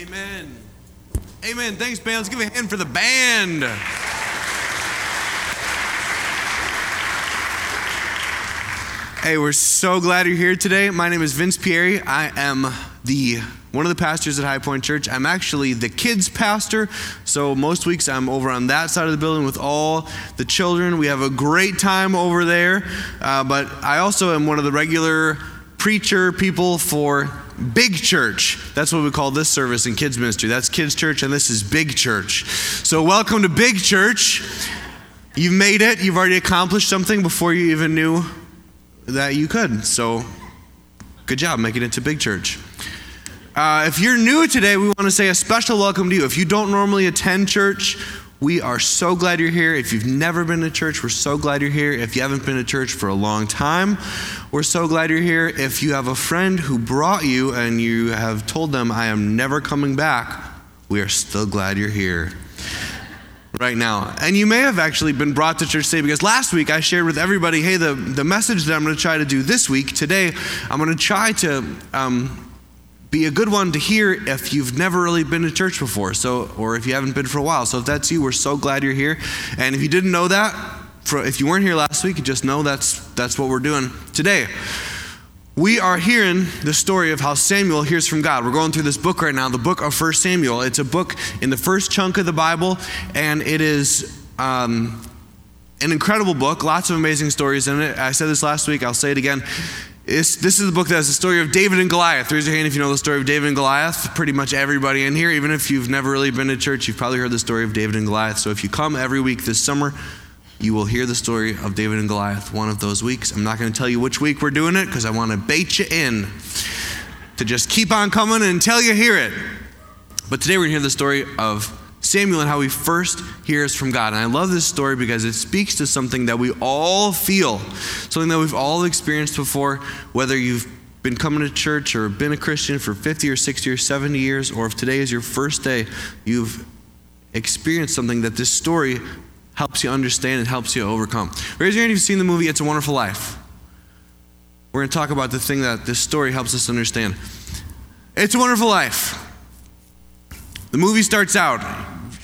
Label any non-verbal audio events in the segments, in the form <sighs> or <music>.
Amen. Amen. Thanks, band. Let's give a hand for the band. Hey, we're so glad you're here today. My name is Vince Pieri. I am the one of the pastors at High Point Church. I'm actually the kids pastor, so most weeks I'm over on that side of the building with all the children. We have a great time over there. Uh, but I also am one of the regular preacher people for Big Church. That's what we call this service in kids ministry. That's kids church, and this is Big Church. So welcome to Big Church. You've made it. You've already accomplished something before you even knew that you could. So, good job making it to Big Church. Uh, if you're new today, we want to say a special welcome to you. If you don't normally attend church, we are so glad you're here. If you've never been to church, we're so glad you're here. If you haven't been to church for a long time, we're so glad you're here. If you have a friend who brought you and you have told them, I am never coming back, we are still glad you're here right now. And you may have actually been brought to church today because last week I shared with everybody, hey, the, the message that I'm going to try to do this week, today, I'm going to try to um, be a good one to hear if you've never really been to church before, so or if you haven't been for a while. So if that's you, we're so glad you're here. And if you didn't know that, if you weren't here last week, just know that's that's what we're doing today. We are hearing the story of how Samuel hears from God. We're going through this book right now, the book of First Samuel. It's a book in the first chunk of the Bible, and it is um, an incredible book. Lots of amazing stories in it. I said this last week. I'll say it again. It's, this is the book that has the story of David and Goliath. Raise your hand if you know the story of David and Goliath. Pretty much everybody in here, even if you've never really been to church, you've probably heard the story of David and Goliath. So if you come every week this summer, you will hear the story of David and Goliath one of those weeks. I'm not going to tell you which week we're doing it because I want to bait you in to just keep on coming until you hear it. But today we're going to hear the story of Samuel and how he first hears from God. And I love this story because it speaks to something that we all feel, something that we've all experienced before, whether you've been coming to church or been a Christian for 50 or 60 or 70 years, or if today is your first day, you've experienced something that this story helps you understand and helps you overcome. Raise your hand if you've seen the movie It's a Wonderful Life. We're going to talk about the thing that this story helps us understand. It's a Wonderful Life. The movie starts out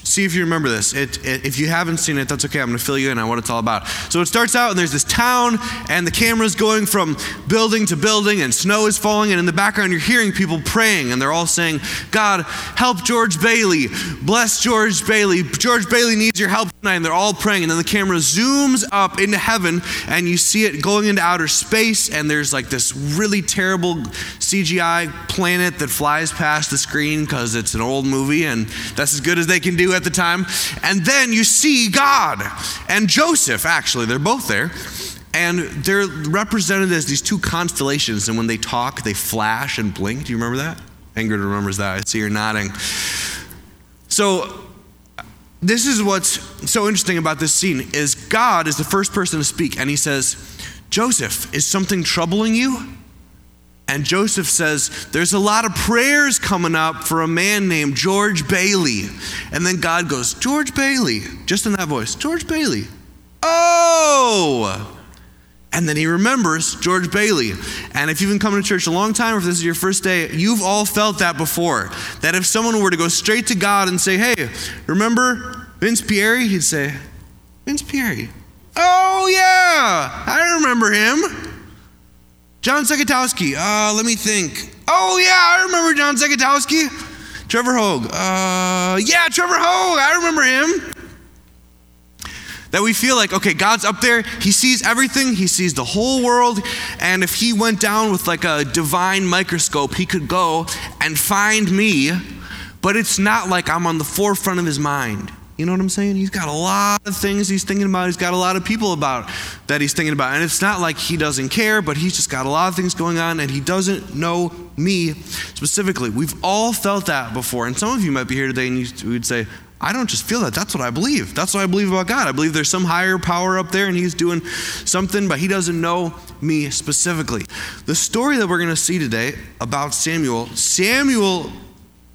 see if you remember this. It, it, if you haven't seen it, that's okay. I'm going to fill you in on what it's all about. So it starts out, and there's this town, and the camera's going from building to building, and snow is falling, and in the background, you're hearing people praying, and they're all saying, God, help George Bailey. Bless George Bailey. George Bailey needs your help tonight. And they're all praying, and then the camera zooms up into heaven, and you see it going into outer space, and there's like this really terrible CGI planet that flies past the screen because it's an old movie, and that's as good as they can do at the time. And then you see God and Joseph, actually, they're both there. And they're represented as these two constellations. And when they talk, they flash and blink. Do you remember that? Ingrid remembers that. I see her nodding. So, this is what's so interesting about this scene is God is the first person to speak and he says, "Joseph, is something troubling you?" And Joseph says, There's a lot of prayers coming up for a man named George Bailey. And then God goes, George Bailey, just in that voice, George Bailey. Oh! And then he remembers George Bailey. And if you've been coming to church a long time, or if this is your first day, you've all felt that before. That if someone were to go straight to God and say, Hey, remember Vince Pieri? He'd say, Vince Pieri. Oh, yeah, I remember him. John Sekatowski. Uh, let me think. Oh, yeah, I remember John Sekatowski. Trevor Hogue. Uh, yeah, Trevor Hogue. I remember him. That we feel like, okay, God's up there. He sees everything. He sees the whole world. And if He went down with like a divine microscope, He could go and find me. But it's not like I'm on the forefront of His mind. You know what I'm saying? He's got a lot of things he's thinking about. He's got a lot of people about that he's thinking about. And it's not like he doesn't care, but he's just got a lot of things going on and he doesn't know me specifically. We've all felt that before. And some of you might be here today and you would say, I don't just feel that. That's what I believe. That's what I believe about God. I believe there's some higher power up there and he's doing something, but he doesn't know me specifically. The story that we're going to see today about Samuel, Samuel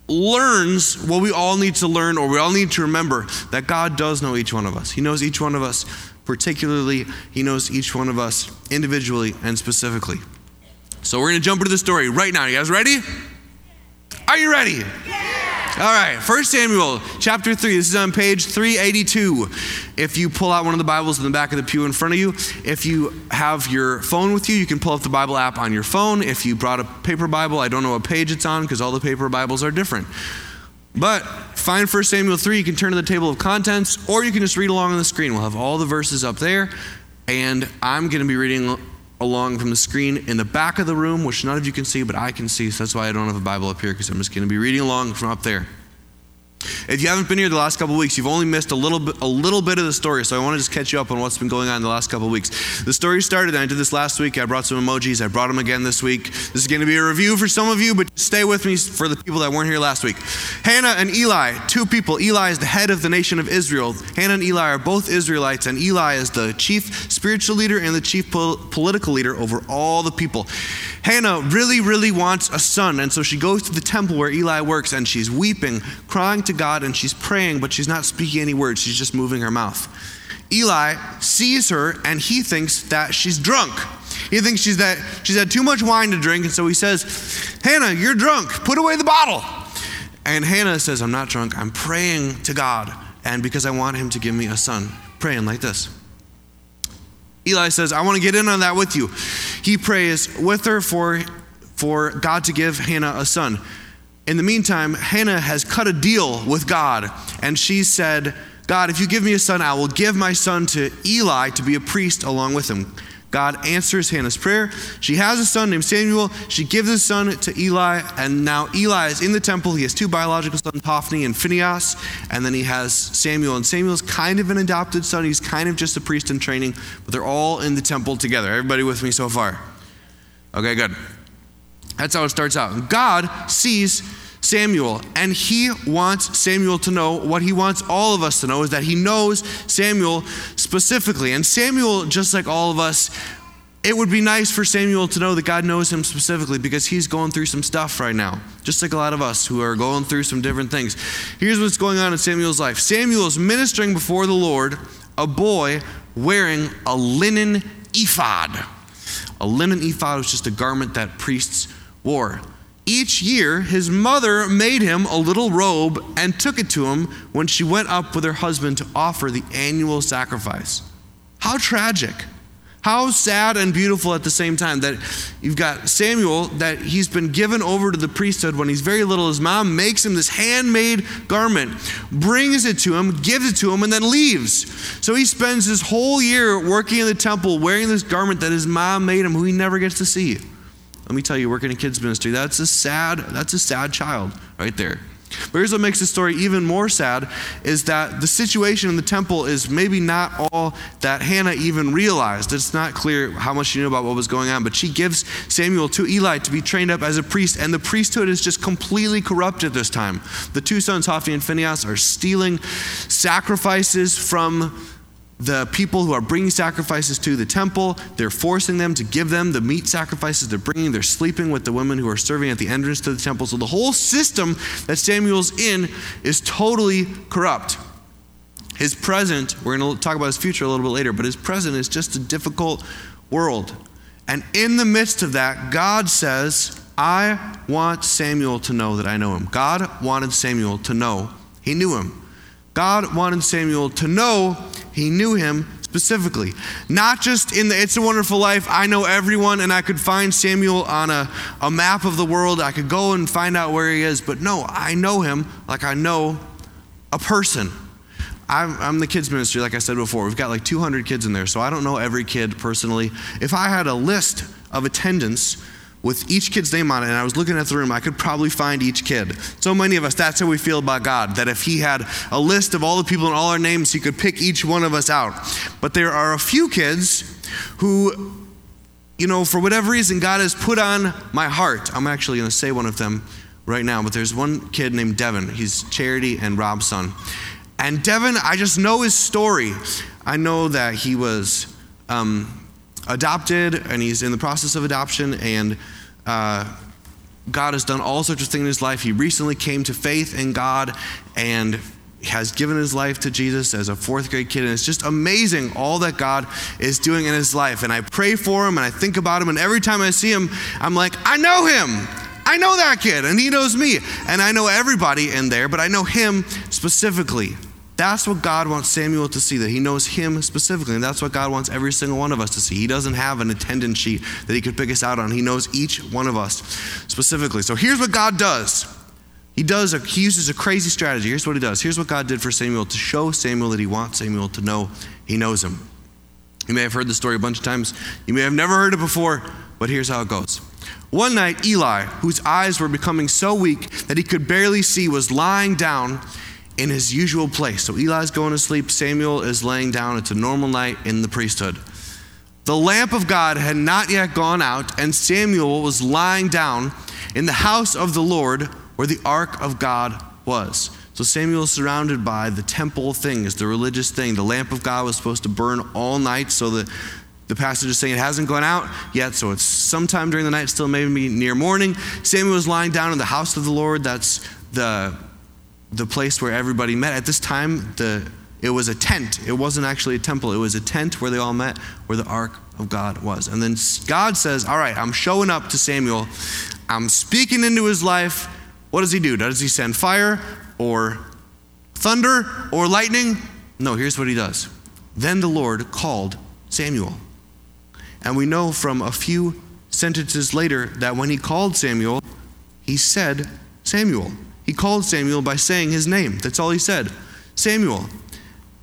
learns what we all need to learn or we all need to remember that God does know each one of us. He knows each one of us particularly, He knows each one of us individually and specifically. So we're going to jump into the story right now. You guys ready? Are you ready? Yeah. All right, 1 Samuel chapter 3. This is on page 382. If you pull out one of the Bibles in the back of the pew in front of you, if you have your phone with you, you can pull up the Bible app on your phone. If you brought a paper Bible, I don't know what page it's on because all the paper Bibles are different. But find 1 Samuel 3, you can turn to the table of contents, or you can just read along on the screen. We'll have all the verses up there, and I'm going to be reading along from the screen in the back of the room, which none of you can see, but I can see. So that's why I don't have a Bible up here, because I'm just going to be reading along from up there. If you haven't been here the last couple weeks, you've only missed a little bit, a little bit of the story. So I want to just catch you up on what's been going on in the last couple weeks. The story started, I did this last week. I brought some emojis. I brought them again this week. This is going to be a review for some of you, but stay with me for the people that weren't here last week. Hannah and Eli, two people. Eli is the head of the nation of Israel. Hannah and Eli are both Israelites, and Eli is the chief spiritual leader and the chief po- political leader over all the people. Hannah really, really wants a son, and so she goes to the temple where Eli works, and she's weeping, crying to God, and she's praying, but she's not speaking any words. She's just moving her mouth. Eli sees her, and he thinks that she's drunk. He thinks she's that she's had too much wine to drink, and so he says, "Hannah, you're drunk. Put away the bottle." And Hannah says, "I'm not drunk. I'm praying to God, and because I want Him to give me a son." Praying like this. Eli says, I want to get in on that with you. He prays with her for, for God to give Hannah a son. In the meantime, Hannah has cut a deal with God, and she said, God, if you give me a son, I will give my son to Eli to be a priest along with him. God answers Hannah's prayer. She has a son named Samuel. She gives his son to Eli, and now Eli is in the temple. He has two biological sons, Hophni and Phinehas, and then he has Samuel. And Samuel's kind of an adopted son. He's kind of just a priest in training, but they're all in the temple together. Everybody with me so far? Okay, good. That's how it starts out. God sees Samuel, and he wants Samuel to know what he wants all of us to know is that he knows Samuel specifically. And Samuel, just like all of us, it would be nice for Samuel to know that God knows him specifically because he's going through some stuff right now, just like a lot of us who are going through some different things. Here's what's going on in Samuel's life Samuel is ministering before the Lord, a boy wearing a linen ephod. A linen ephod was just a garment that priests wore. Each year, his mother made him a little robe and took it to him when she went up with her husband to offer the annual sacrifice. How tragic. How sad and beautiful at the same time that you've got Samuel, that he's been given over to the priesthood when he's very little. His mom makes him this handmade garment, brings it to him, gives it to him, and then leaves. So he spends his whole year working in the temple wearing this garment that his mom made him, who he never gets to see. Let me tell you, working in kids ministry, that's a sad, that's a sad child right there. But here's what makes the story even more sad is that the situation in the temple is maybe not all that Hannah even realized. It's not clear how much she knew about what was going on, but she gives Samuel to Eli to be trained up as a priest, and the priesthood is just completely corrupted this time. The two sons, Hophni and Phinehas, are stealing sacrifices from the people who are bringing sacrifices to the temple, they're forcing them to give them the meat sacrifices they're bringing. They're sleeping with the women who are serving at the entrance to the temple. So the whole system that Samuel's in is totally corrupt. His present, we're going to talk about his future a little bit later, but his present is just a difficult world. And in the midst of that, God says, I want Samuel to know that I know him. God wanted Samuel to know he knew him. God wanted Samuel to know he knew him specifically. Not just in the It's a Wonderful Life, I know everyone and I could find Samuel on a, a map of the world. I could go and find out where he is. But no, I know him like I know a person. I'm, I'm, the kids ministry, like I said before. We've got like 200 kids in there, so I don't know every kid personally. If I had a list of attendance with each kid's name on it, and I was looking at the room, I could probably find each kid. So many of us, that's how we feel about God, that if He had a list of all the people and all our names, He could pick each one of us out. But there are a few kids who, you know, for whatever reason, God has put on my heart. I'm actually going to say one of them right now, but there's one kid named Devin. He's Charity and Rob's son. And Devin, I just know his story. I know that he was. Um, adopted and he's in the process of adoption and uh, God has done all sorts of things in his life. He recently came to faith in God and has given his life to Jesus as a fourth grade kid. And it's just amazing all that God is doing in his life. And I pray for him and I think about him. And every time I see him, I'm like, I know him. I know that kid, and he knows me. And I know everybody in there, but I know him specifically. That's what God wants Samuel to see, that he knows him specifically. And that's what God wants every single one of us to see. He doesn't have an attendance sheet that he could pick us out on. He knows each one of us specifically. So here's what God does. He does a, he uses a crazy strategy. Here's what he does. Here's what God did for Samuel to show Samuel that he wants Samuel to know he knows him. You may have heard the story a bunch of times. You may have never heard it before, but here's how it goes. One night, Eli, whose eyes were becoming so weak that he could barely see, was lying down in his usual place. So Eli's going to sleep, Samuel is laying down. It's a normal night in the priesthood. The lamp of God had not yet gone out, and Samuel was lying down in the house of the Lord where the ark of God was. So Samuel is surrounded by the temple things, the religious thing. The lamp of God was supposed to burn all night, so the the passage is saying it hasn't gone out yet, so it's sometime during the night, still maybe near morning. Samuel was lying down in the house of the Lord. That's the the place where everybody met. At this time, the, it was a tent. It wasn't actually a temple. It was a tent where they all met, where the ark of God was. And then God says, All right, I'm showing up to Samuel. I'm speaking into his life. What does he do? Does he send fire or thunder or lightning? No, here's what he does. Then the Lord called Samuel. And we know from a few sentences later that when he called Samuel, he said, Samuel. He called Samuel by saying his name. That's all he said Samuel.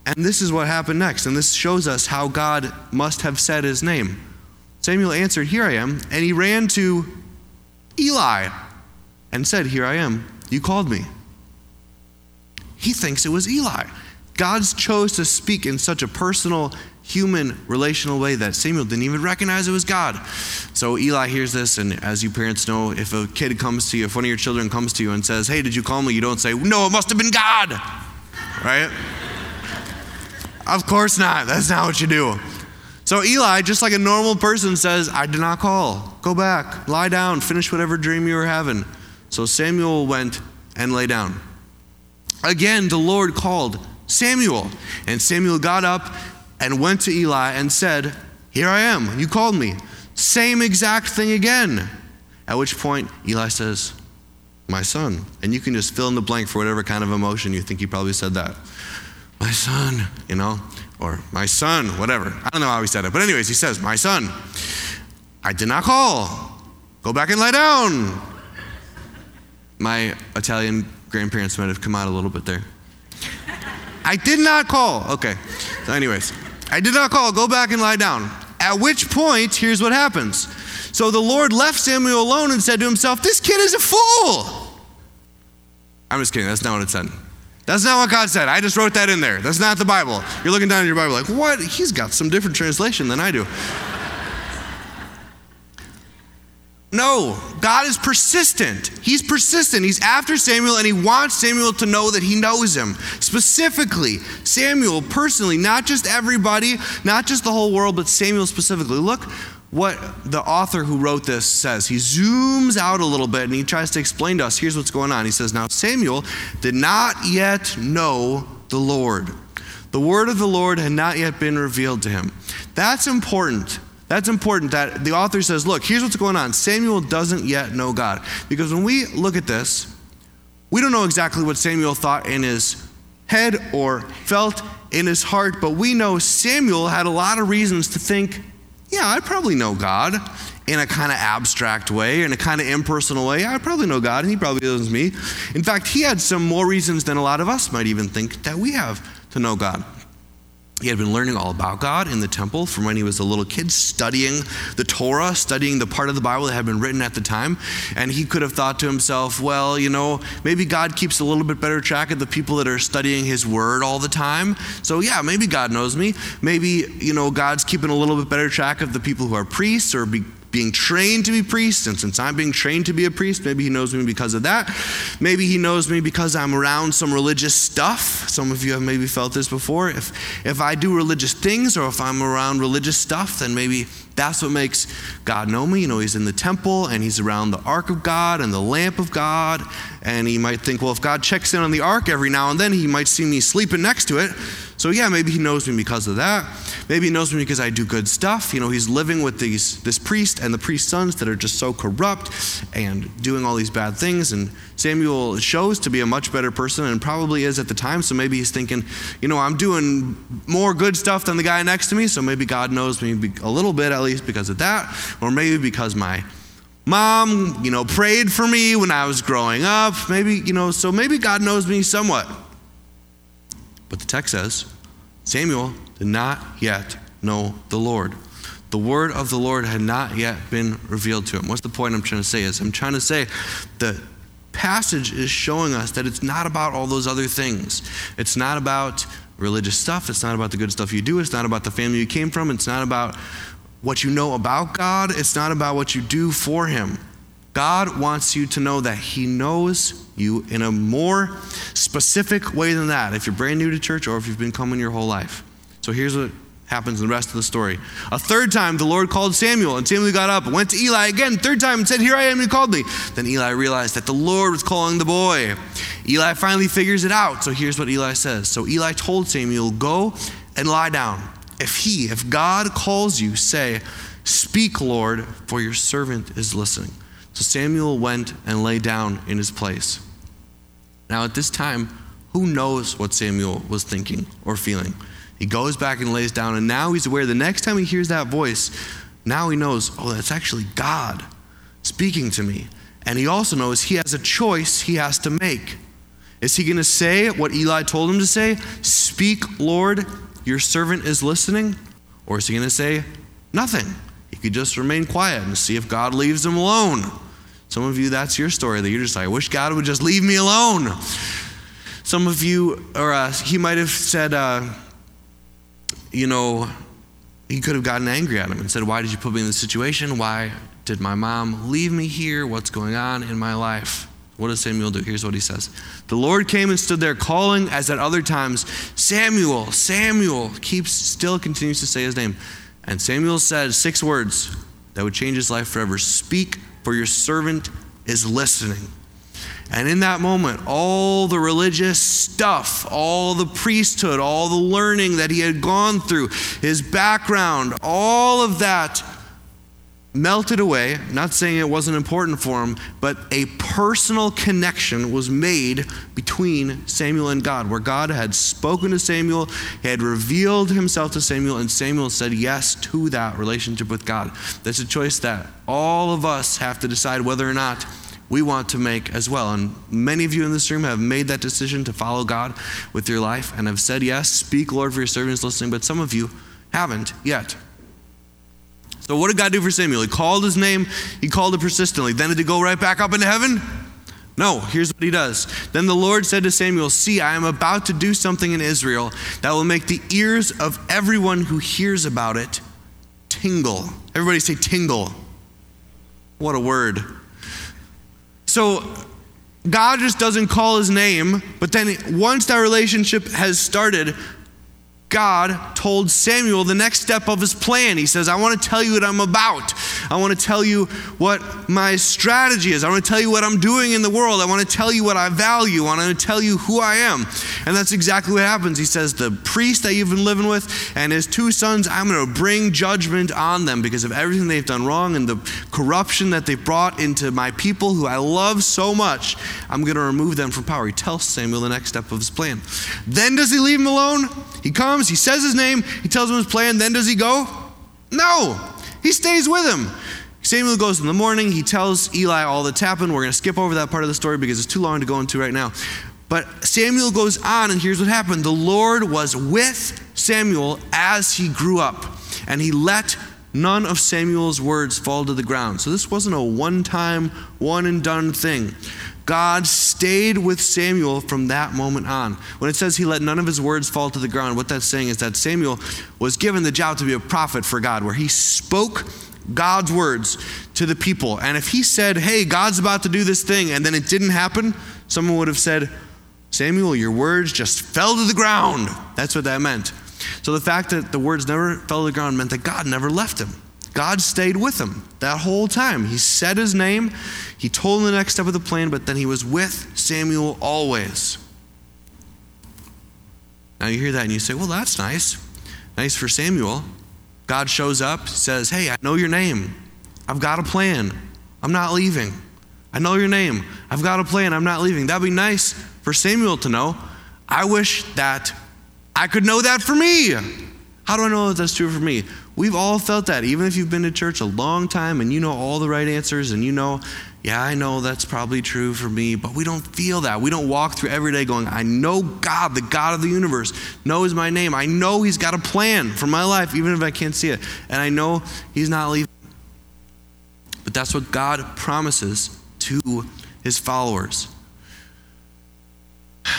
And this is what happened next. And this shows us how God must have said his name. Samuel answered, Here I am. And he ran to Eli and said, Here I am. You called me. He thinks it was Eli. God's chose to speak in such a personal, human, relational way that Samuel didn't even recognize it was God. So Eli hears this, and as you parents know, if a kid comes to you, if one of your children comes to you and says, Hey, did you call me? You don't say, No, it must have been God. Right? of course not. That's not what you do. So Eli, just like a normal person, says, I did not call. Go back, lie down, finish whatever dream you were having. So Samuel went and lay down. Again, the Lord called Samuel. And Samuel got up and went to Eli and said, Here I am. You called me. Same exact thing again. At which point, Eli says, My son. And you can just fill in the blank for whatever kind of emotion you think he probably said that. My son, you know, or my son, whatever. I don't know how he said it. But, anyways, he says, My son, I did not call. Go back and lie down. My Italian grandparents might have come out a little bit there. I did not call. Okay. So, anyways, I did not call. Go back and lie down. At which point, here's what happens. So the Lord left Samuel alone and said to himself, This kid is a fool. I'm just kidding. That's not what it said. That's not what God said. I just wrote that in there. That's not the Bible. You're looking down at your Bible like, what? He's got some different translation than I do. No, God is persistent. He's persistent. He's after Samuel and he wants Samuel to know that he knows him. Specifically, Samuel personally, not just everybody, not just the whole world, but Samuel specifically. Look what the author who wrote this says. He zooms out a little bit and he tries to explain to us here's what's going on. He says, Now Samuel did not yet know the Lord. The word of the Lord had not yet been revealed to him. That's important that's important that the author says, look, here's what's going on. Samuel doesn't yet know God. Because when we look at this, we don't know exactly what Samuel thought in his head or felt in his heart, but we know Samuel had a lot of reasons to think, yeah, I probably know God in a kind of abstract way, in a kind of impersonal way. I probably know God, and he probably knows me. In fact, he had some more reasons than a lot of us might even think that we have to know God. He had been learning all about God in the temple from when he was a little kid, studying the Torah, studying the part of the Bible that had been written at the time. And he could have thought to himself, well, you know, maybe God keeps a little bit better track of the people that are studying his word all the time. So, yeah, maybe God knows me. Maybe, you know, God's keeping a little bit better track of the people who are priests or be, being trained to be priests. And since I'm being trained to be a priest, maybe he knows me because of that. Maybe he knows me because I'm around some religious stuff. Some of you have maybe felt this before. If, if I do religious things or if I'm around religious stuff, then maybe that's what makes God know me. You know, he's in the temple and he's around the ark of God and the lamp of God. And he might think, well, if God checks in on the ark every now and then, he might see me sleeping next to it. So yeah, maybe he knows me because of that. Maybe he knows me because I do good stuff. You know, he's living with these, this priest and the priest's sons that are just so corrupt and doing all these bad things. And Samuel shows to be a much better person and probably is at the time. So maybe he's thinking, you know, I'm doing more good stuff than the guy next to me. So maybe God knows me a little bit at least because of that. Or maybe because my mom, you know, prayed for me when I was growing up. Maybe, you know, so maybe God knows me somewhat. But the text says Samuel did not yet know the Lord. The word of the Lord had not yet been revealed to him. What's the point I'm trying to say is I'm trying to say the passage is showing us that it's not about all those other things. It's not about religious stuff, it's not about the good stuff you do, it's not about the family you came from, it's not about what you know about God, it's not about what you do for him. God wants you to know that He knows you in a more specific way than that if you're brand new to church or if you've been coming your whole life. So here's what happens in the rest of the story. A third time, the Lord called Samuel, and Samuel got up, and went to Eli again, third time, and said, Here I am, he called me. Then Eli realized that the Lord was calling the boy. Eli finally figures it out. So here's what Eli says. So Eli told Samuel, Go and lie down. If he, if God calls you, say, Speak, Lord, for your servant is listening. So Samuel went and lay down in his place. Now, at this time, who knows what Samuel was thinking or feeling? He goes back and lays down, and now he's aware the next time he hears that voice, now he knows, oh, that's actually God speaking to me. And he also knows he has a choice he has to make. Is he going to say what Eli told him to say? Speak, Lord, your servant is listening? Or is he going to say nothing? He could just remain quiet and see if God leaves him alone. Some of you, that's your story that you're just like, I wish God would just leave me alone. Some of you, or uh, he might have said, uh, you know, he could have gotten angry at him and said, Why did you put me in this situation? Why did my mom leave me here? What's going on in my life? What does Samuel do? Here's what he says The Lord came and stood there, calling as at other times, Samuel, Samuel, keeps still continues to say his name. And Samuel said six words that would change his life forever Speak for your servant is listening. And in that moment, all the religious stuff, all the priesthood, all the learning that he had gone through, his background, all of that melted away. Not saying it wasn't important for him, but a personal connection was made between Samuel and God, where God had spoken to Samuel, he had revealed himself to Samuel, and Samuel said yes to that relationship with God. That's a choice that all of us have to decide whether or not we want to make as well. And many of you in this room have made that decision to follow God with your life and have said yes, speak, Lord, for your servants listening, but some of you haven't yet. So, what did God do for Samuel? He called his name, he called it persistently. Then did he go right back up into heaven? No, here's what he does. Then the Lord said to Samuel, See, I am about to do something in Israel that will make the ears of everyone who hears about it tingle. Everybody say tingle. What a word. So, God just doesn't call his name, but then once that relationship has started, God told Samuel the next step of his plan. He says, I want to tell you what I'm about. I want to tell you what my strategy is. I want to tell you what I'm doing in the world. I want to tell you what I value. I want to tell you who I am. And that's exactly what happens. He says, The priest that you've been living with and his two sons, I'm going to bring judgment on them because of everything they've done wrong and the corruption that they've brought into my people who I love so much. I'm going to remove them from power. He tells Samuel the next step of his plan. Then does he leave him alone? He comes comes, he says his name, he tells him his plan, then does he go? No, he stays with him. Samuel goes in the morning, he tells Eli all that's happened. We're going to skip over that part of the story because it's too long to go into right now. But Samuel goes on, and here's what happened the Lord was with Samuel as he grew up, and he let none of Samuel's words fall to the ground. So this wasn't a one time, one and done thing. God stayed with Samuel from that moment on. When it says he let none of his words fall to the ground, what that's saying is that Samuel was given the job to be a prophet for God, where he spoke God's words to the people. And if he said, Hey, God's about to do this thing, and then it didn't happen, someone would have said, Samuel, your words just fell to the ground. That's what that meant. So the fact that the words never fell to the ground meant that God never left him. God stayed with him that whole time. He said his name, he told him the next step of the plan, but then he was with Samuel always. Now you hear that and you say, well, that's nice. Nice for Samuel. God shows up, says, hey, I know your name. I've got a plan. I'm not leaving. I know your name. I've got a plan. I'm not leaving. That'd be nice for Samuel to know. I wish that I could know that for me. How do I know that that's true for me? We've all felt that, even if you've been to church a long time and you know all the right answers and you know, yeah, I know that's probably true for me, but we don't feel that. We don't walk through every day going, I know God, the God of the universe, knows my name. I know He's got a plan for my life, even if I can't see it. And I know He's not leaving. But that's what God promises to His followers. <sighs>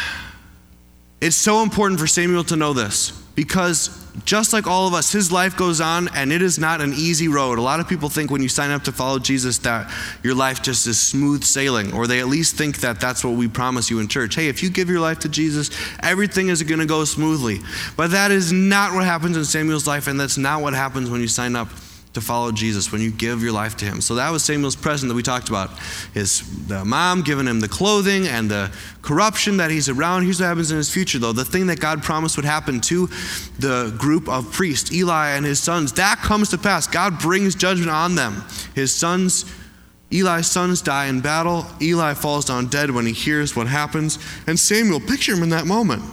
It's so important for Samuel to know this because just like all of us, his life goes on and it is not an easy road. A lot of people think when you sign up to follow Jesus that your life just is smooth sailing, or they at least think that that's what we promise you in church. Hey, if you give your life to Jesus, everything is going to go smoothly. But that is not what happens in Samuel's life, and that's not what happens when you sign up to follow Jesus when you give your life to him. So that was Samuel's present that we talked about. His the mom giving him the clothing and the corruption that he's around. Here's what happens in his future, though. The thing that God promised would happen to the group of priests, Eli and his sons, that comes to pass. God brings judgment on them. His sons, Eli's sons die in battle. Eli falls down dead when he hears what happens. And Samuel, picture him in that moment.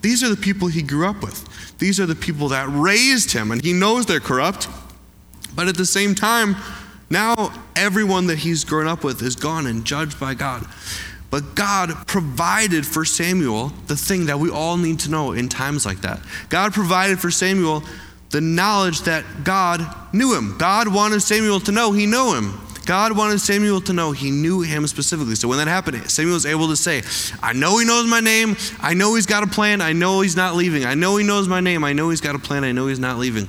These are the people he grew up with. These are the people that raised him, and he knows they're corrupt. But at the same time, now everyone that he's grown up with is gone and judged by God. But God provided for Samuel the thing that we all need to know in times like that. God provided for Samuel the knowledge that God knew him. God wanted Samuel to know he knew him. God wanted Samuel to know he knew him specifically. So when that happened, Samuel was able to say, I know he knows my name. I know he's got a plan. I know he's not leaving. I know he knows my name. I know he's got a plan. I know he's not leaving.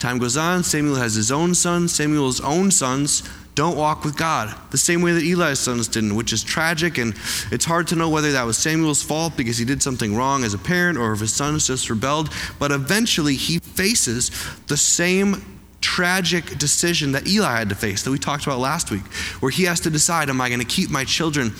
Time goes on. Samuel has his own sons. Samuel's own sons don't walk with God the same way that Eli's sons didn't, which is tragic. And it's hard to know whether that was Samuel's fault because he did something wrong as a parent or if his sons just rebelled. But eventually he faces the same tragic decision that Eli had to face that we talked about last week, where he has to decide am I going to keep my children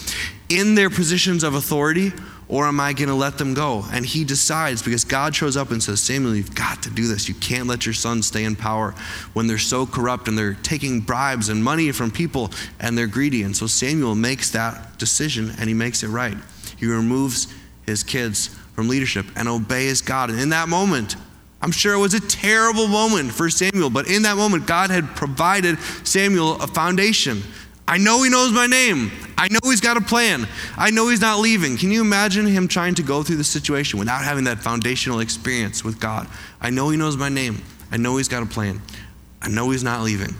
in their positions of authority or am I going to let them go? And he decides because God shows up and says, Samuel, you've got to do this. You can't let your sons stay in power when they're so corrupt and they're taking bribes and money from people and they're greedy. And so Samuel makes that decision and he makes it right. He removes his kids from leadership and obeys God. And in that moment, I'm sure it was a terrible moment for Samuel, but in that moment, God had provided Samuel a foundation. I know he knows my name. I know he's got a plan. I know he's not leaving. Can you imagine him trying to go through the situation without having that foundational experience with God? I know he knows my name. I know he's got a plan. I know he's not leaving.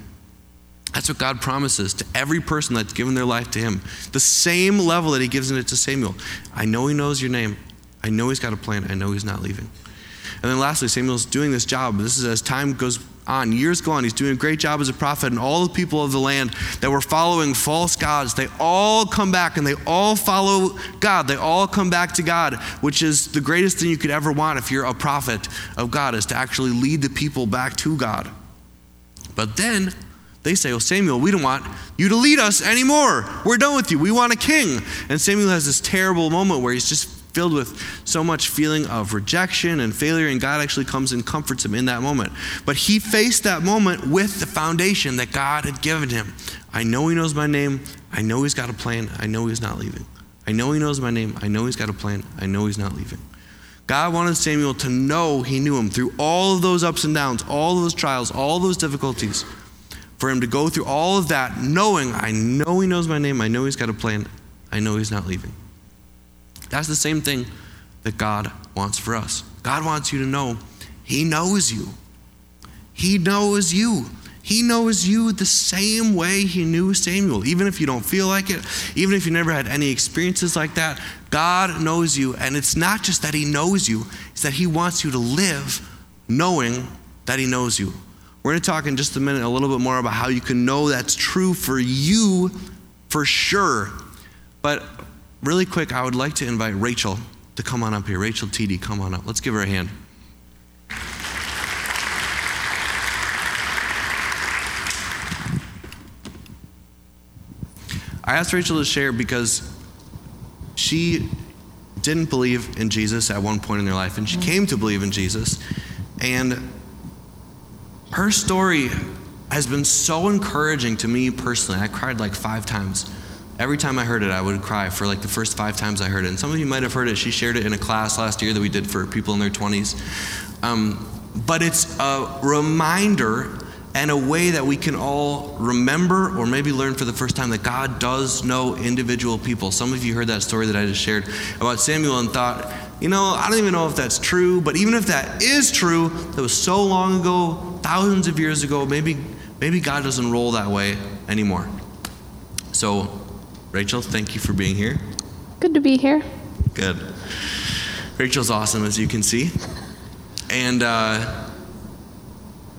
That's what God promises to every person that's given their life to him. The same level that he gives it to Samuel. I know he knows your name. I know he's got a plan. I know he's not leaving. And then lastly, Samuel's doing this job. This is as time goes on, years go on. He's doing a great job as a prophet, and all the people of the land that were following false gods, they all come back and they all follow God. They all come back to God, which is the greatest thing you could ever want if you're a prophet of God, is to actually lead the people back to God. But then they say, Well, Samuel, we don't want you to lead us anymore. We're done with you. We want a king. And Samuel has this terrible moment where he's just filled with so much feeling of rejection and failure, and God actually comes and comforts him in that moment. But he faced that moment with the foundation that God had given him. I know he knows my name. I know he's got a plan. I know he's not leaving. I know he knows my name. I know he's got a plan. I know he's not leaving. God wanted Samuel to know he knew him through all of those ups and downs, all those trials, all those difficulties. For him to go through all of that, knowing, I know he knows my name, I know he's got a plan, I know he's not leaving. That's the same thing that God wants for us. God wants you to know He knows you. He knows you. He knows you the same way He knew Samuel. Even if you don't feel like it, even if you never had any experiences like that, God knows you. And it's not just that He knows you, it's that He wants you to live knowing that He knows you. We're going to talk in just a minute a little bit more about how you can know that's true for you for sure. But really quick, I would like to invite Rachel to come on up here. Rachel TD, come on up. Let's give her a hand. I asked Rachel to share because she didn't believe in Jesus at one point in their life, and she mm-hmm. came to believe in Jesus. And her story has been so encouraging to me personally. I cried like five times. Every time I heard it, I would cry for like the first five times I heard it. And some of you might have heard it. She shared it in a class last year that we did for people in their 20s. Um, but it's a reminder and a way that we can all remember or maybe learn for the first time that God does know individual people. Some of you heard that story that I just shared about Samuel and thought, you know, I don't even know if that's true, but even if that is true, that was so long ago, thousands of years ago, maybe maybe God doesn't roll that way anymore. So, Rachel, thank you for being here. Good to be here. Good. Rachel's awesome, as you can see. And uh,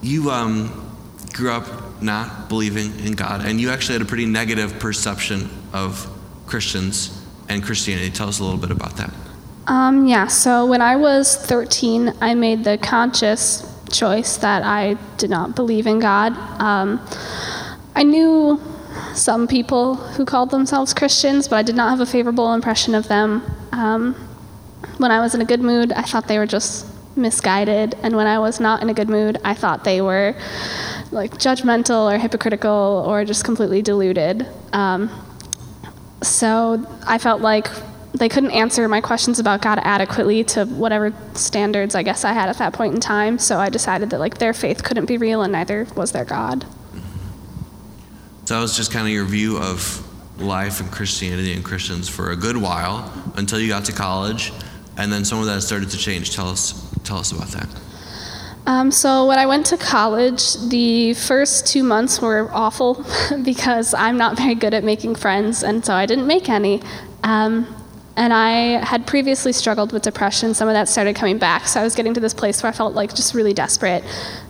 you um, grew up not believing in God, and you actually had a pretty negative perception of Christians and Christianity. Tell us a little bit about that. Um, yeah, so when I was 13, I made the conscious choice that I did not believe in God. Um, I knew some people who called themselves Christians, but I did not have a favorable impression of them. Um, when I was in a good mood, I thought they were just misguided, and when I was not in a good mood, I thought they were like judgmental or hypocritical or just completely deluded. Um, so I felt like they couldn't answer my questions about God adequately to whatever standards I guess I had at that point in time. So I decided that like their faith couldn't be real and neither was their God. So that was just kind of your view of life and Christianity and Christians for a good while until you got to college, and then some of that started to change. Tell us, tell us about that. Um, so when I went to college, the first two months were awful <laughs> because I'm not very good at making friends, and so I didn't make any. Um, and I had previously struggled with depression. Some of that started coming back. So I was getting to this place where I felt like just really desperate.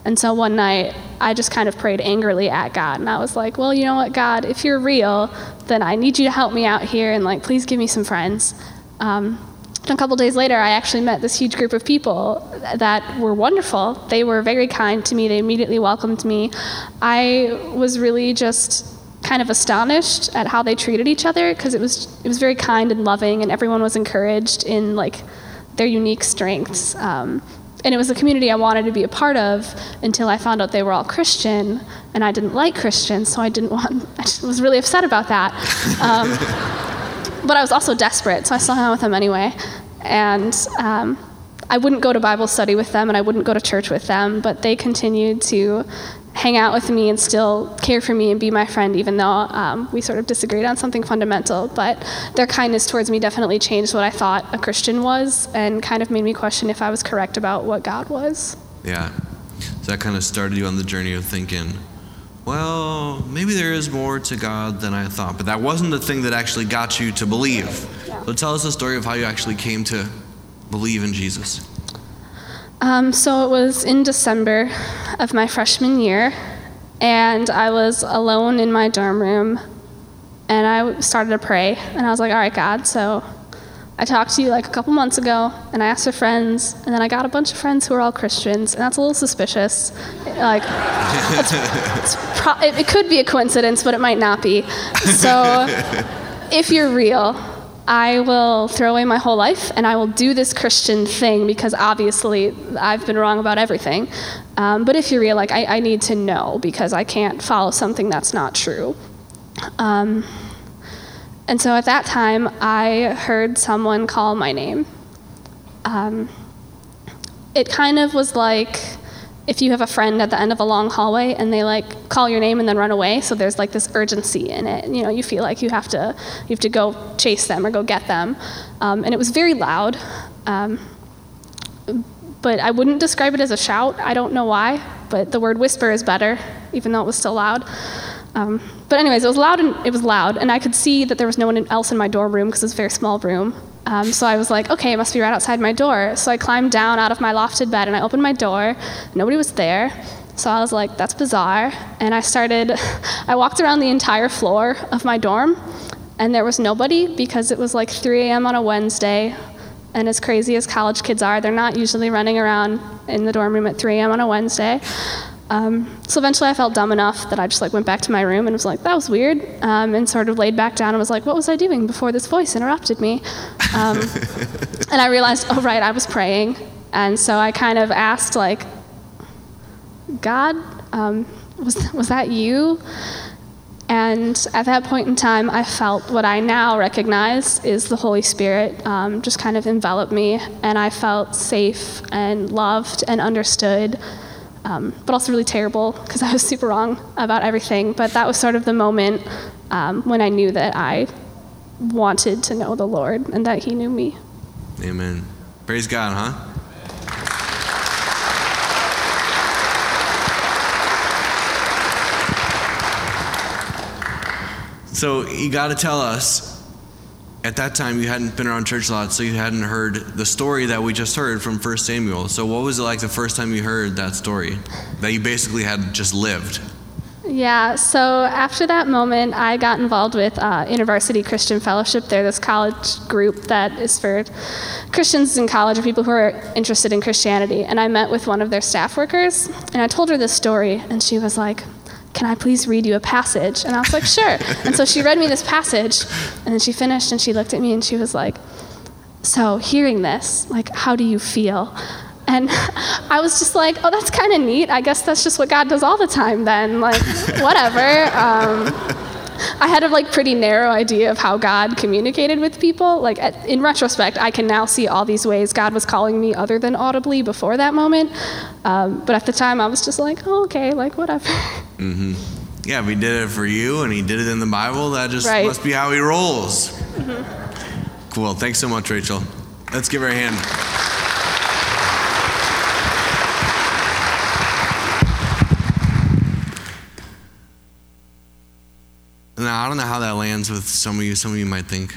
And so one night, I just kind of prayed angrily at God. And I was like, well, you know what, God, if you're real, then I need you to help me out here and like, please give me some friends. Um, a couple days later, I actually met this huge group of people that were wonderful. They were very kind to me. They immediately welcomed me. I was really just kind of astonished at how they treated each other because it was it was very kind and loving, and everyone was encouraged in like their unique strengths. Um, and it was a community I wanted to be a part of until I found out they were all Christian, and I didn't like Christians, so I didn't <laughs> want. I was really upset about that. Um, <laughs> but I was also desperate, so I still hung out with them anyway. And um, I wouldn't go to Bible study with them, and I wouldn't go to church with them, but they continued to hang out with me and still care for me and be my friend, even though um, we sort of disagreed on something fundamental. But their kindness towards me definitely changed what I thought a Christian was and kind of made me question if I was correct about what God was. Yeah. So that kind of started you on the journey of thinking, well, maybe there is more to God than I thought. But that wasn't the thing that actually got you to believe. Yeah. So tell us the story of how you actually came to believe in Jesus. Um, so it was in December of my freshman year, and I was alone in my dorm room, and I started to pray, and I was like, all right, God, so I talked to you like a couple months ago, and I asked for friends, and then I got a bunch of friends who are all Christians, and that's a little suspicious. Like, it's, it's pro- it, it could be a coincidence, but it might not be. So, <laughs> if you're real, I will throw away my whole life and I will do this Christian thing because obviously I've been wrong about everything. Um, but if you're real, like I, I, need to know because I can't follow something that's not true. Um, and so at that time, I heard someone call my name. Um, it kind of was like if you have a friend at the end of a long hallway and they like call your name and then run away so there's like this urgency in it you know you feel like you have to you have to go chase them or go get them. Um, and it was very loud um, but i wouldn't describe it as a shout. I don't know why but the word whisper is better even though it was still loud. Um, but anyways it was loud and it was loud and i could see that there was no one else in my dorm room because it was a very small room um, so I was like, okay, it must be right outside my door. So I climbed down out of my lofted bed and I opened my door. Nobody was there. So I was like, that's bizarre. And I started, <laughs> I walked around the entire floor of my dorm and there was nobody because it was like 3 a.m. on a Wednesday. And as crazy as college kids are, they're not usually running around in the dorm room at 3 a.m. on a Wednesday. Um, so eventually I felt dumb enough that I just like went back to my room and was like, that was weird, um, and sort of laid back down and was like, what was I doing before this voice interrupted me? Um, <laughs> and I realized, oh, right, I was praying. And so I kind of asked, like, God, um, was, was that you? And at that point in time, I felt what I now recognize is the Holy Spirit um, just kind of enveloped me, and I felt safe and loved and understood, um, but also really terrible because I was super wrong about everything. But that was sort of the moment um, when I knew that I wanted to know the Lord and that He knew me. Amen. Praise God, huh? So you got to tell us, at that time you hadn't been around church a lot, so you hadn't heard the story that we just heard from 1 Samuel. So what was it like the first time you heard that story that you basically had just lived? Yeah, so after that moment, I got involved with uh, InterVarsity Christian Fellowship. They're this college group that is for Christians in college or people who are interested in Christianity. And I met with one of their staff workers, and I told her this story, and she was like, can I please read you a passage? And I was like, Sure. and so she read me this passage, and then she finished and she looked at me and she was like, So, hearing this, like, how do you feel? And <laughs> I was just like, Oh, that's kind of neat. I guess that's just what God does all the time then. Like, whatever. Um, I had a like pretty narrow idea of how God communicated with people. Like at, in retrospect, I can now see all these ways God was calling me other than audibly before that moment. Um, but at the time, I was just like, oh, okay, like whatever. <laughs> Mm-hmm. Yeah, if he did it for you and he did it in the Bible, that just right. must be how he rolls. Mm-hmm. Cool. Thanks so much, Rachel. Let's give her a hand. Now, I don't know how that lands with some of you. Some of you might think,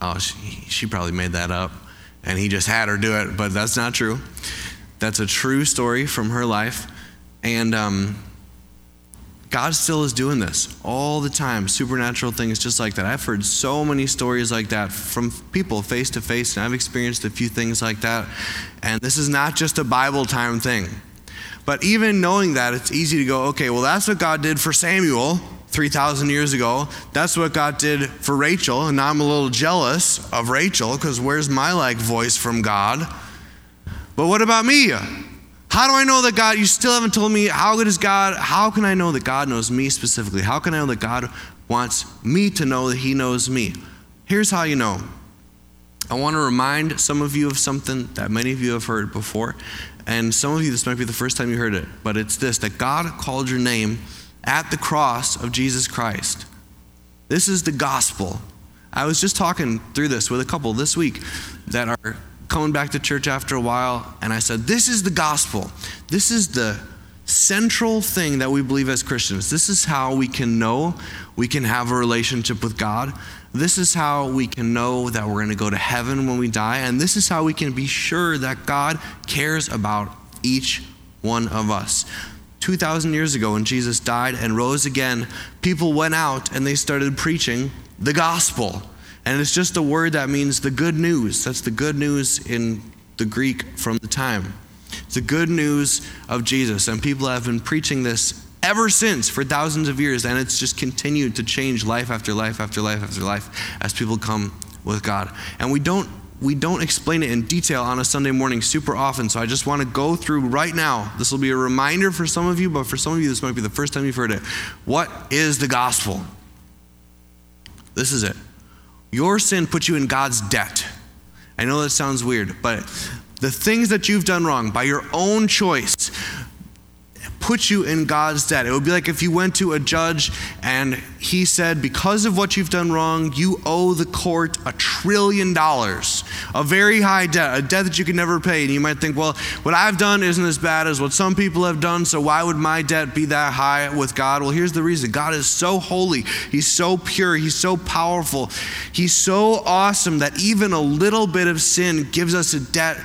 oh, she, she probably made that up and he just had her do it, but that's not true. That's a true story from her life. And um, God still is doing this all the time, supernatural things just like that. I've heard so many stories like that from people face to face, and I've experienced a few things like that. And this is not just a Bible time thing. But even knowing that, it's easy to go, okay, well, that's what God did for Samuel. 3,000 years ago. That's what God did for Rachel. And now I'm a little jealous of Rachel because where's my like voice from God? But what about me? How do I know that God, you still haven't told me how good is God? How can I know that God knows me specifically? How can I know that God wants me to know that He knows me? Here's how you know. I want to remind some of you of something that many of you have heard before. And some of you, this might be the first time you heard it, but it's this that God called your name at the cross of Jesus Christ. This is the gospel. I was just talking through this with a couple this week that are coming back to church after a while, and I said, This is the gospel. This is the central thing that we believe as Christians. This is how we can know we can have a relationship with God. This is how we can know that we're going to go to heaven when we die. And this is how we can be sure that God cares about each one of us. 2,000 years ago when Jesus died and rose again, people went out and they started preaching the gospel. And it's just a word that means the good news. That's the good news in the Greek from the time. It's the good news of Jesus. And people have been preaching this ever since for thousands of years. And it's just continued to change life after life after life after life as people come with God. And we don't we don't explain it in detail on a Sunday morning super often. So I just want to go through right now. This will be a reminder for some of you, but for some of you, this might be the first time you've heard it. What is the gospel? This is it. Your sin puts you in God's debt. I know that sounds weird, but the things that you've done wrong by your own choice, put you in God's debt. It would be like if you went to a judge and he said, Because of what you've done wrong, you owe the court a trillion dollars, a very high debt, a debt that you can never pay. And you might think, Well, what I've done isn't as bad as what some people have done, so why would my debt be that high with God? Well, here's the reason God is so holy, He's so pure, He's so powerful, He's so awesome that even a little bit of sin gives us a debt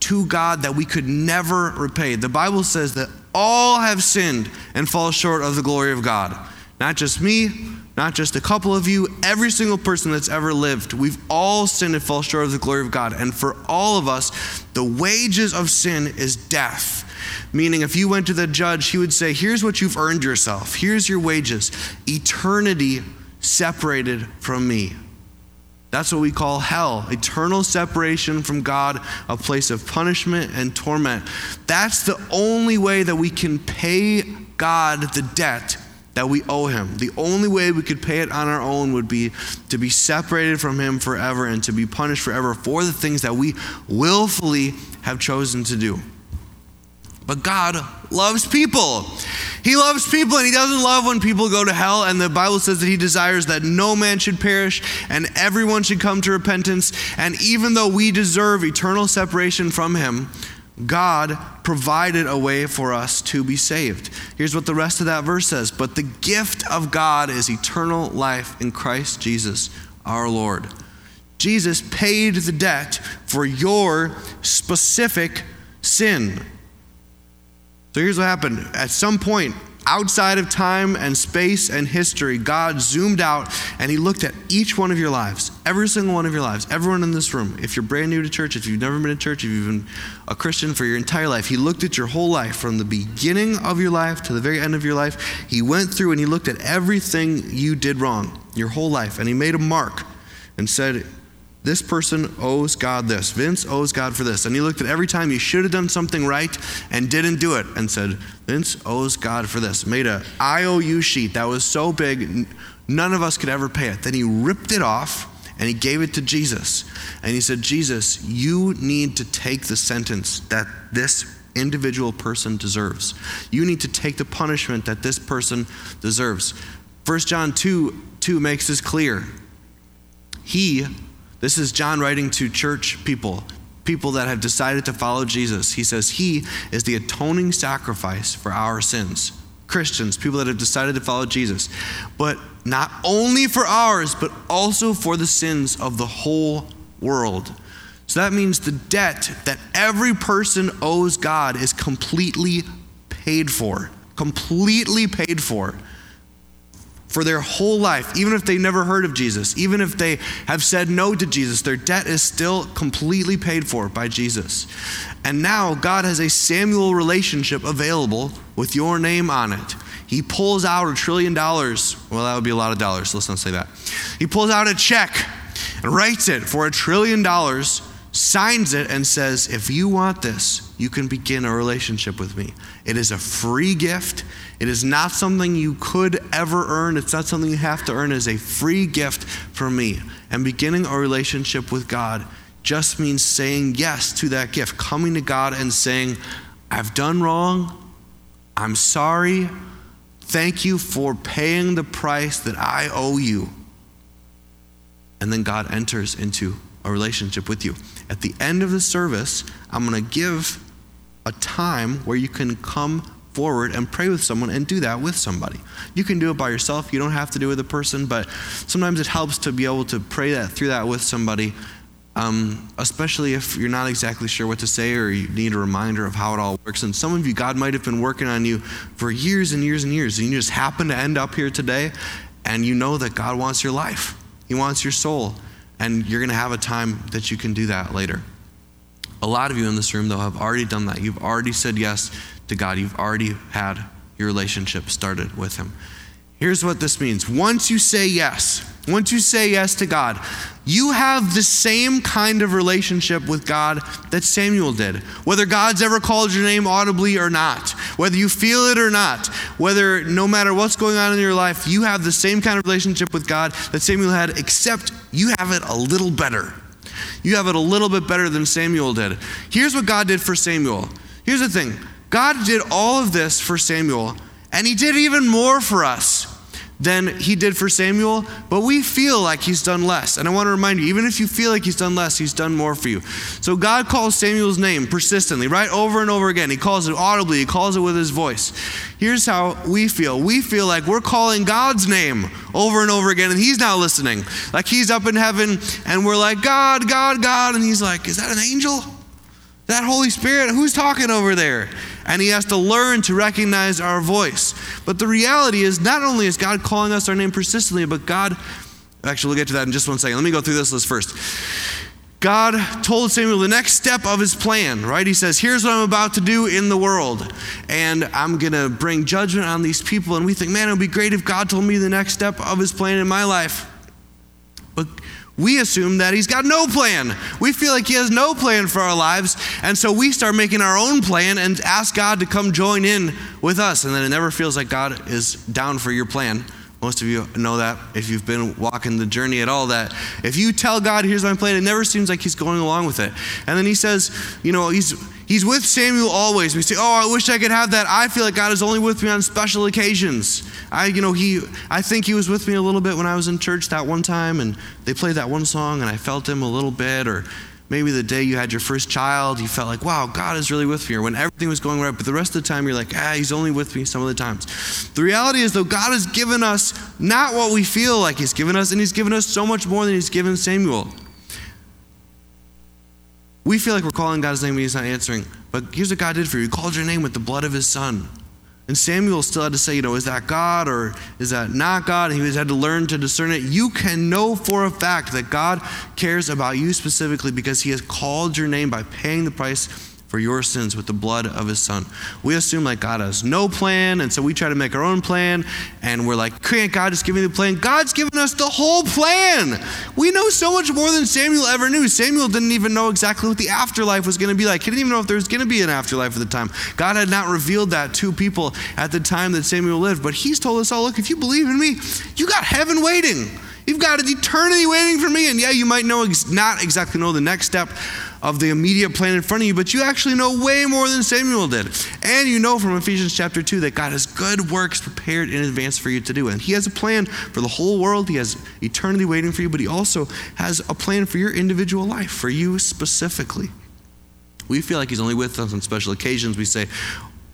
to God that we could never repay. The Bible says that all have sinned and fall short of the glory of God. Not just me, not just a couple of you, every single person that's ever lived. We've all sinned and fall short of the glory of God. And for all of us, the wages of sin is death. Meaning, if you went to the judge, he would say, Here's what you've earned yourself, here's your wages. Eternity separated from me. That's what we call hell eternal separation from God, a place of punishment and torment. That's the only way that we can pay God the debt that we owe him. The only way we could pay it on our own would be to be separated from him forever and to be punished forever for the things that we willfully have chosen to do. But God loves people. He loves people and He doesn't love when people go to hell. And the Bible says that He desires that no man should perish and everyone should come to repentance. And even though we deserve eternal separation from Him, God provided a way for us to be saved. Here's what the rest of that verse says But the gift of God is eternal life in Christ Jesus our Lord. Jesus paid the debt for your specific sin. So here's what happened. At some point, outside of time and space and history, God zoomed out and He looked at each one of your lives, every single one of your lives, everyone in this room. If you're brand new to church, if you've never been to church, if you've been a Christian for your entire life, He looked at your whole life from the beginning of your life to the very end of your life. He went through and He looked at everything you did wrong, your whole life, and He made a mark and said, this person owes God this. Vince owes God for this. And he looked at every time he should have done something right and didn't do it and said, Vince owes God for this. Made a IOU sheet that was so big, none of us could ever pay it. Then he ripped it off and he gave it to Jesus. And he said, Jesus, you need to take the sentence that this individual person deserves. You need to take the punishment that this person deserves. 1 John 2 2 makes this clear. He this is John writing to church people, people that have decided to follow Jesus. He says, He is the atoning sacrifice for our sins. Christians, people that have decided to follow Jesus. But not only for ours, but also for the sins of the whole world. So that means the debt that every person owes God is completely paid for. Completely paid for for their whole life, even if they never heard of Jesus, even if they have said no to Jesus, their debt is still completely paid for by Jesus. And now God has a Samuel relationship available with your name on it. He pulls out a trillion dollars. Well, that would be a lot of dollars. Let's not say that. He pulls out a check and writes it for a trillion dollars, signs it, and says, If you want this, you can begin a relationship with me. It is a free gift. It is not something you could ever earn. It's not something you have to earn. It is a free gift from me. And beginning a relationship with God just means saying yes to that gift, coming to God and saying, I've done wrong. I'm sorry. Thank you for paying the price that I owe you. And then God enters into a relationship with you. At the end of the service, I'm going to give a time where you can come forward and pray with someone and do that with somebody. You can do it by yourself, you don't have to do it with a person, but sometimes it helps to be able to pray that through that with somebody. Um, especially if you're not exactly sure what to say or you need a reminder of how it all works. And some of you, God might have been working on you for years and years and years, and you just happen to end up here today, and you know that God wants your life, He wants your soul, and you're going to have a time that you can do that later. A lot of you in this room, though, have already done that. You've already said yes to God. You've already had your relationship started with Him. Here's what this means once you say yes, once you say yes to God, you have the same kind of relationship with God that Samuel did. Whether God's ever called your name audibly or not, whether you feel it or not, whether no matter what's going on in your life, you have the same kind of relationship with God that Samuel had, except you have it a little better. You have it a little bit better than Samuel did. Here's what God did for Samuel. Here's the thing God did all of this for Samuel, and he did even more for us than he did for Samuel, but we feel like he's done less. And I want to remind you, even if you feel like he's done less, he's done more for you. So God calls Samuel's name persistently, right? Over and over again. He calls it audibly, he calls it with his voice. Here's how we feel we feel like we're calling God's name over and over again, and he's not listening. Like he's up in heaven, and we're like, God, God, God. And he's like, Is that an angel? That Holy Spirit, who's talking over there? And he has to learn to recognize our voice. But the reality is, not only is God calling us our name persistently, but God, actually, we'll get to that in just one second. Let me go through this list first. God told Samuel the next step of his plan, right? He says, Here's what I'm about to do in the world, and I'm going to bring judgment on these people. And we think, man, it would be great if God told me the next step of his plan in my life. But we assume that he's got no plan. We feel like he has no plan for our lives, and so we start making our own plan and ask God to come join in with us. And then it never feels like God is down for your plan. Most of you know that if you've been walking the journey at all, that if you tell God, here's my plan, it never seems like he's going along with it. And then he says, you know, he's he's with Samuel always. We say, oh, I wish I could have that. I feel like God is only with me on special occasions. I, you know, he I think he was with me a little bit when I was in church that one time and they played that one song and I felt him a little bit, or maybe the day you had your first child, you felt like, wow, God is really with me, or when everything was going right, but the rest of the time you're like, ah, He's only with me some of the times. The reality is, though, God has given us not what we feel like He's given us, and He's given us so much more than He's given Samuel. We feel like we're calling God's name and He's not answering, but here's what God did for you He called your name with the blood of His Son. And Samuel still had to say, you know, is that God or is that not God? And he had to learn to discern it. You can know for a fact that God cares about you specifically because he has called your name by paying the price for your sins with the blood of his son. We assume like God has no plan, and so we try to make our own plan, and we're like, can't God just give me the plan? God's given us the whole plan. We know so much more than Samuel ever knew. Samuel didn't even know exactly what the afterlife was going to be like. He didn't even know if there was going to be an afterlife at the time. God had not revealed that to people at the time that Samuel lived, but he's told us all, look, if you believe in me, you got heaven waiting. You've got an eternity waiting for me. And yeah, you might know ex- not exactly know the next step of the immediate plan in front of you, but you actually know way more than Samuel did. And you know from Ephesians chapter 2 that God has good works prepared in advance for you to do. And He has a plan for the whole world, He has eternity waiting for you, but He also has a plan for your individual life, for you specifically. We feel like He's only with us on special occasions. We say,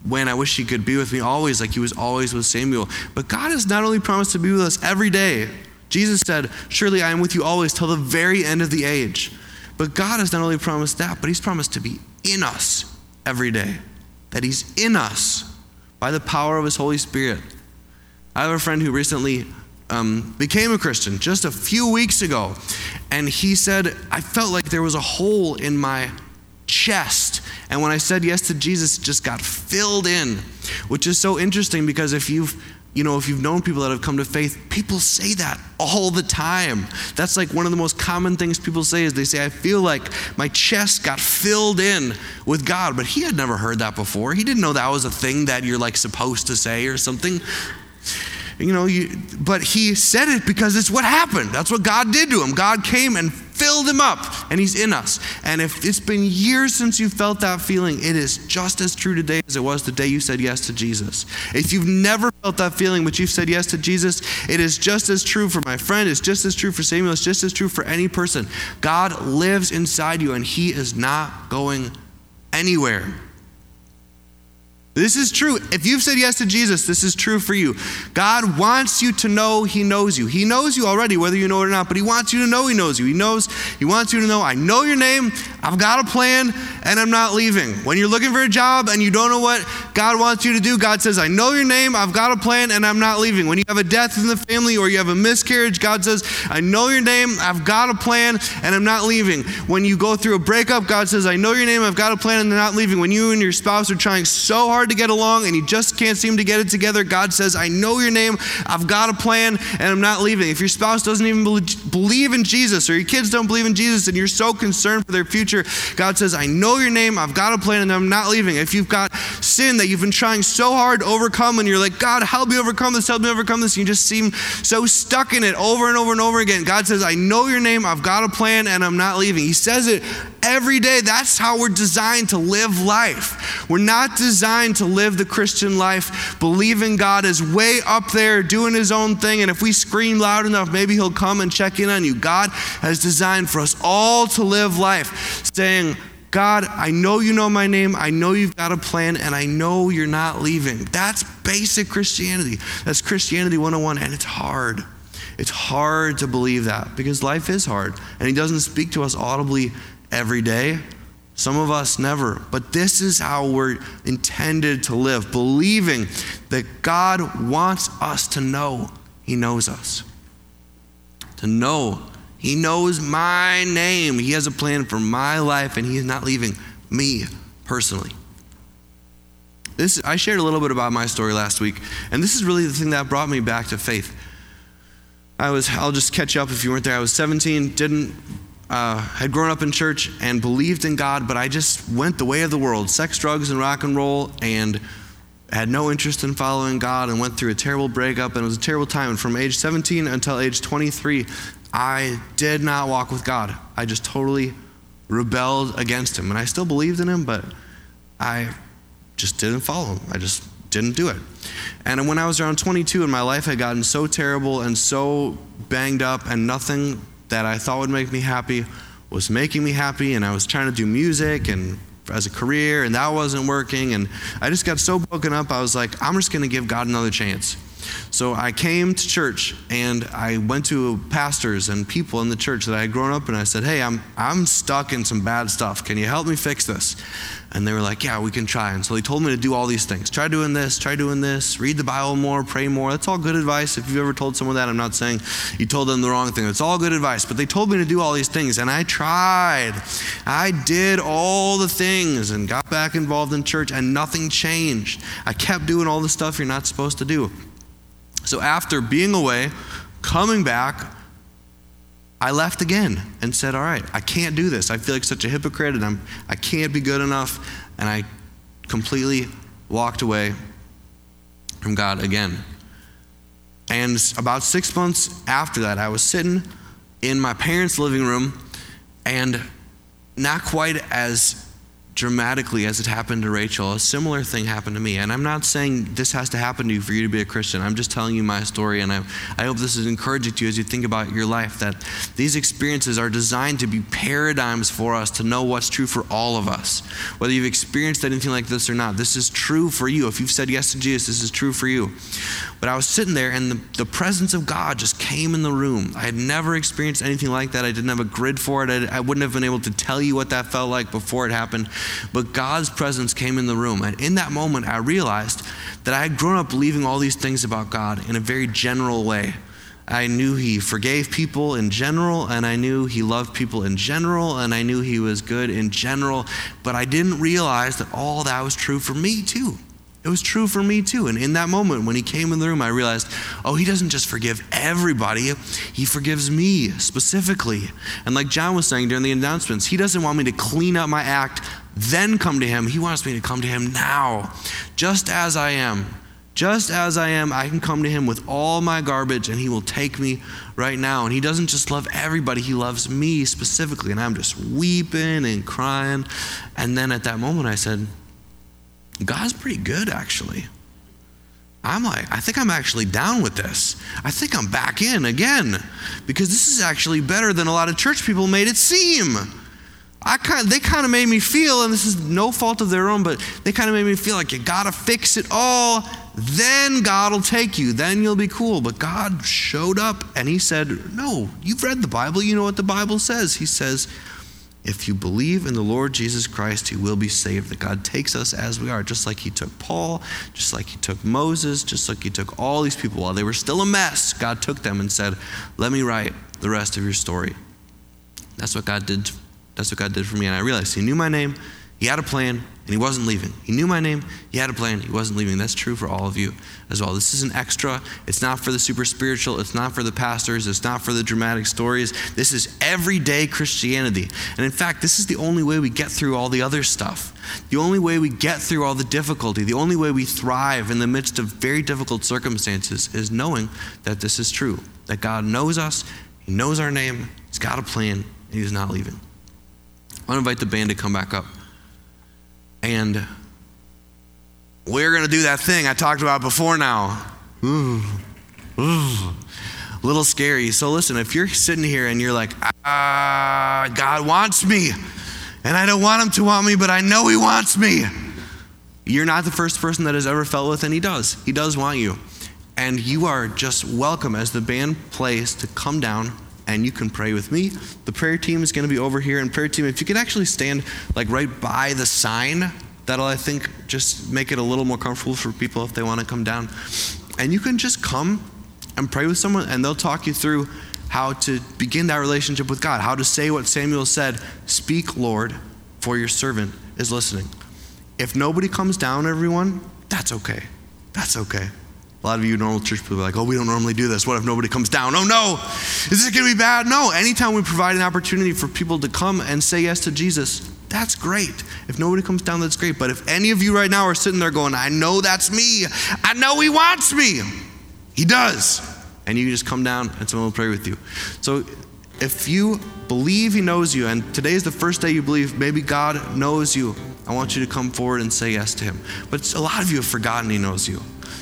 when I wish he could be with me always, like he was always with Samuel. But God has not only promised to be with us every day, Jesus said, Surely I am with you always till the very end of the age. But God has not only promised that, but He's promised to be in us every day. That He's in us by the power of His Holy Spirit. I have a friend who recently um, became a Christian just a few weeks ago, and he said, I felt like there was a hole in my chest. And when I said yes to Jesus, it just got filled in, which is so interesting because if you've you know, if you've known people that have come to faith, people say that all the time. That's like one of the most common things people say is they say, I feel like my chest got filled in with God. But he had never heard that before. He didn't know that was a thing that you're like supposed to say or something. You know, you, but he said it because it's what happened. That's what God did to him. God came and filled him up, and he's in us. And if it's been years since you felt that feeling, it is just as true today as it was the day you said yes to Jesus. If you've never felt that feeling, but you've said yes to Jesus, it is just as true for my friend, it's just as true for Samuel, it's just as true for any person. God lives inside you, and he is not going anywhere. This is true. If you've said yes to Jesus, this is true for you. God wants you to know He knows you. He knows you already, whether you know it or not, but He wants you to know He knows you. He knows, He wants you to know, I know your name, I've got a plan, and I'm not leaving. When you're looking for a job and you don't know what God wants you to do, God says, I know your name, I've got a plan, and I'm not leaving. When you have a death in the family or you have a miscarriage, God says, I know your name, I've got a plan, and I'm not leaving. When you go through a breakup, God says, I know your name, I've got a plan, and I'm not leaving. When you and your spouse are trying so hard to get along and you just can't seem to get it together, God says, I know your name, I've got a plan, and I'm not leaving. If your spouse doesn't even believe in Jesus or your kids don't believe in Jesus and you're so concerned for their future, God says, I know your name, I've got a plan, and I'm not leaving. If you've got sin that you've been trying so hard to overcome and you're like, God, help me overcome this, help me overcome this, you just seem so stuck in it over and over and over again, God says, I know your name, I've got a plan, and I'm not leaving. He says it every day. That's how we're designed to live life. We're not designed to live the Christian life believing God is way up there doing his own thing, and if we scream loud enough, maybe he'll come and check in on you. God has designed for us all to live life saying, God, I know you know my name. I know you've got a plan, and I know you're not leaving. That's basic Christianity. That's Christianity 101, and it's hard. It's hard to believe that because life is hard, and He doesn't speak to us audibly every day. Some of us never. But this is how we're intended to live, believing that God wants us to know He knows us, to know He knows my name. He has a plan for my life, and He is not leaving me personally. This, I shared a little bit about my story last week, and this is really the thing that brought me back to faith. I was, I'll just catch up if you weren't there. I was 17, didn't, uh, had grown up in church and believed in God, but I just went the way of the world sex, drugs, and rock and roll, and had no interest in following God and went through a terrible breakup, and it was a terrible time. And from age 17 until age 23, I did not walk with God. I just totally rebelled against Him. And I still believed in Him, but I just didn't follow Him. I just didn't do it. And when I was around 22 and my life had gotten so terrible and so banged up, and nothing that I thought would make me happy was making me happy, and I was trying to do music and as a career, and that wasn't working, and I just got so broken up, I was like, I'm just gonna give God another chance. So I came to church and I went to pastors and people in the church that I had grown up in. I said, Hey, I'm, I'm stuck in some bad stuff. Can you help me fix this? And they were like, Yeah, we can try. And so they told me to do all these things try doing this, try doing this, read the Bible more, pray more. That's all good advice. If you've ever told someone that, I'm not saying you told them the wrong thing. It's all good advice. But they told me to do all these things. And I tried. I did all the things and got back involved in church, and nothing changed. I kept doing all the stuff you're not supposed to do. So after being away, coming back, I left again and said, All right, I can't do this. I feel like such a hypocrite and I'm, I can't be good enough. And I completely walked away from God again. And about six months after that, I was sitting in my parents' living room and not quite as dramatically as it happened to Rachel, a similar thing happened to me. And I'm not saying this has to happen to you for you to be a Christian. I'm just telling you my story. And I, I hope this is encouraging to you as you think about your life that these experiences are designed to be paradigms for us to know what's true for all of us. Whether you've experienced anything like this or not, this is true for you. If you've said yes to Jesus, this is true for you. But I was sitting there and the, the presence of God just came in the room. I had never experienced anything like that. I didn't have a grid for it. I, I wouldn't have been able to tell you what that felt like before it happened. But God's presence came in the room. And in that moment, I realized that I had grown up believing all these things about God in a very general way. I knew He forgave people in general, and I knew He loved people in general, and I knew He was good in general, but I didn't realize that all that was true for me too. It was true for me too. And in that moment, when he came in the room, I realized, oh, he doesn't just forgive everybody, he forgives me specifically. And like John was saying during the announcements, he doesn't want me to clean up my act, then come to him. He wants me to come to him now, just as I am. Just as I am, I can come to him with all my garbage and he will take me right now. And he doesn't just love everybody, he loves me specifically. And I'm just weeping and crying. And then at that moment, I said, God's pretty good, actually. I'm like, I think I'm actually down with this. I think I'm back in again because this is actually better than a lot of church people made it seem. I kind, they kind of made me feel, and this is no fault of their own, but they kind of made me feel like you got to fix it all. Then God will take you. Then you'll be cool. But God showed up and He said, No, you've read the Bible. You know what the Bible says. He says, if you believe in the Lord Jesus Christ, you will be saved. That God takes us as we are, just like He took Paul, just like He took Moses, just like He took all these people while they were still a mess. God took them and said, Let me write the rest of your story. That's what God did. That's what God did for me. And I realized He knew my name, He had a plan, and he wasn't leaving. He knew my name, he had a plan, he wasn't leaving. That's true for all of you as well. This is an extra. It's not for the super spiritual, it's not for the pastors, it's not for the dramatic stories. This is everyday Christianity. And in fact, this is the only way we get through all the other stuff. The only way we get through all the difficulty, the only way we thrive in the midst of very difficult circumstances is knowing that this is true. That God knows us, He knows our name, He's got a plan, and He's not leaving. I want to invite the band to come back up. And we're going to do that thing I talked about before now. Ooh, ooh, little scary. So, listen, if you're sitting here and you're like, ah, God wants me, and I don't want him to want me, but I know he wants me, you're not the first person that has ever felt with, and he does. He does want you. And you are just welcome as the band plays to come down and you can pray with me. The prayer team is going to be over here. And prayer team, if you could actually stand like right by the sign, that'll I think just make it a little more comfortable for people if they want to come down. And you can just come and pray with someone, and they'll talk you through how to begin that relationship with God, how to say what Samuel said Speak, Lord, for your servant is listening. If nobody comes down, everyone, that's okay. That's okay. A lot of you normal church people are like, oh, we don't normally do this. What if nobody comes down? Oh, no. Is this going to be bad? No. Anytime we provide an opportunity for people to come and say yes to Jesus, that's great. If nobody comes down, that's great. But if any of you right now are sitting there going, I know that's me, I know he wants me, he does. And you just come down and someone will pray with you. So if you believe he knows you, and today is the first day you believe maybe God knows you, I want you to come forward and say yes to him. But a lot of you have forgotten he knows you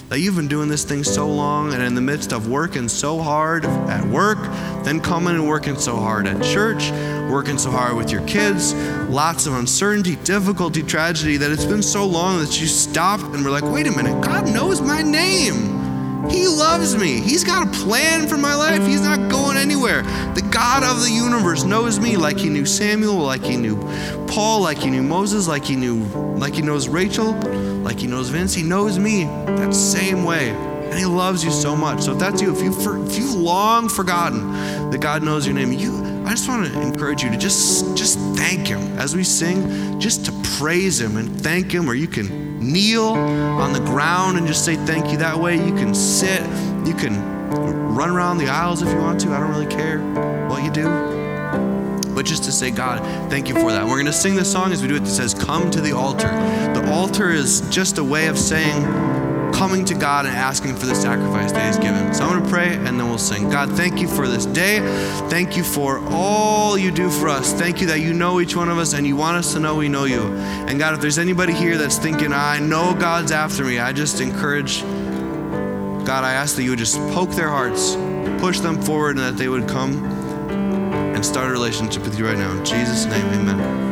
that you've been doing this thing so long and in the midst of working so hard at work, then coming and working so hard at church, working so hard with your kids, lots of uncertainty, difficulty, tragedy, that it's been so long that you stop and we're like, wait a minute, God knows my name. He loves me. He's got a plan for my life. He's not going anywhere. The God of the universe knows me like he knew Samuel, like he knew Paul, like he knew Moses, like he knew like he knows Rachel, like he knows Vince. He knows me that same way. And he loves you so much. So if that's you, if you if you've long forgotten that God knows your name, you I just want to encourage you to just just thank him as we sing, just to praise him and thank him, or you can kneel on the ground and just say thank you that way. You can sit, you can run around the aisles if you want to. I don't really care what you do. But just to say, God, thank you for that. We're going to sing this song as we do it that says, Come to the altar. The altar is just a way of saying, coming to God and asking for the sacrifice that He's given. So I'm going to pray and then we'll sing. God, thank you for this day. Thank you for all you do for us. Thank you that you know each one of us and you want us to know we know you. And God, if there's anybody here that's thinking, I know God's after me, I just encourage, God, I ask that you would just poke their hearts, push them forward, and that they would come and start a relationship with you right now. In Jesus' name, amen.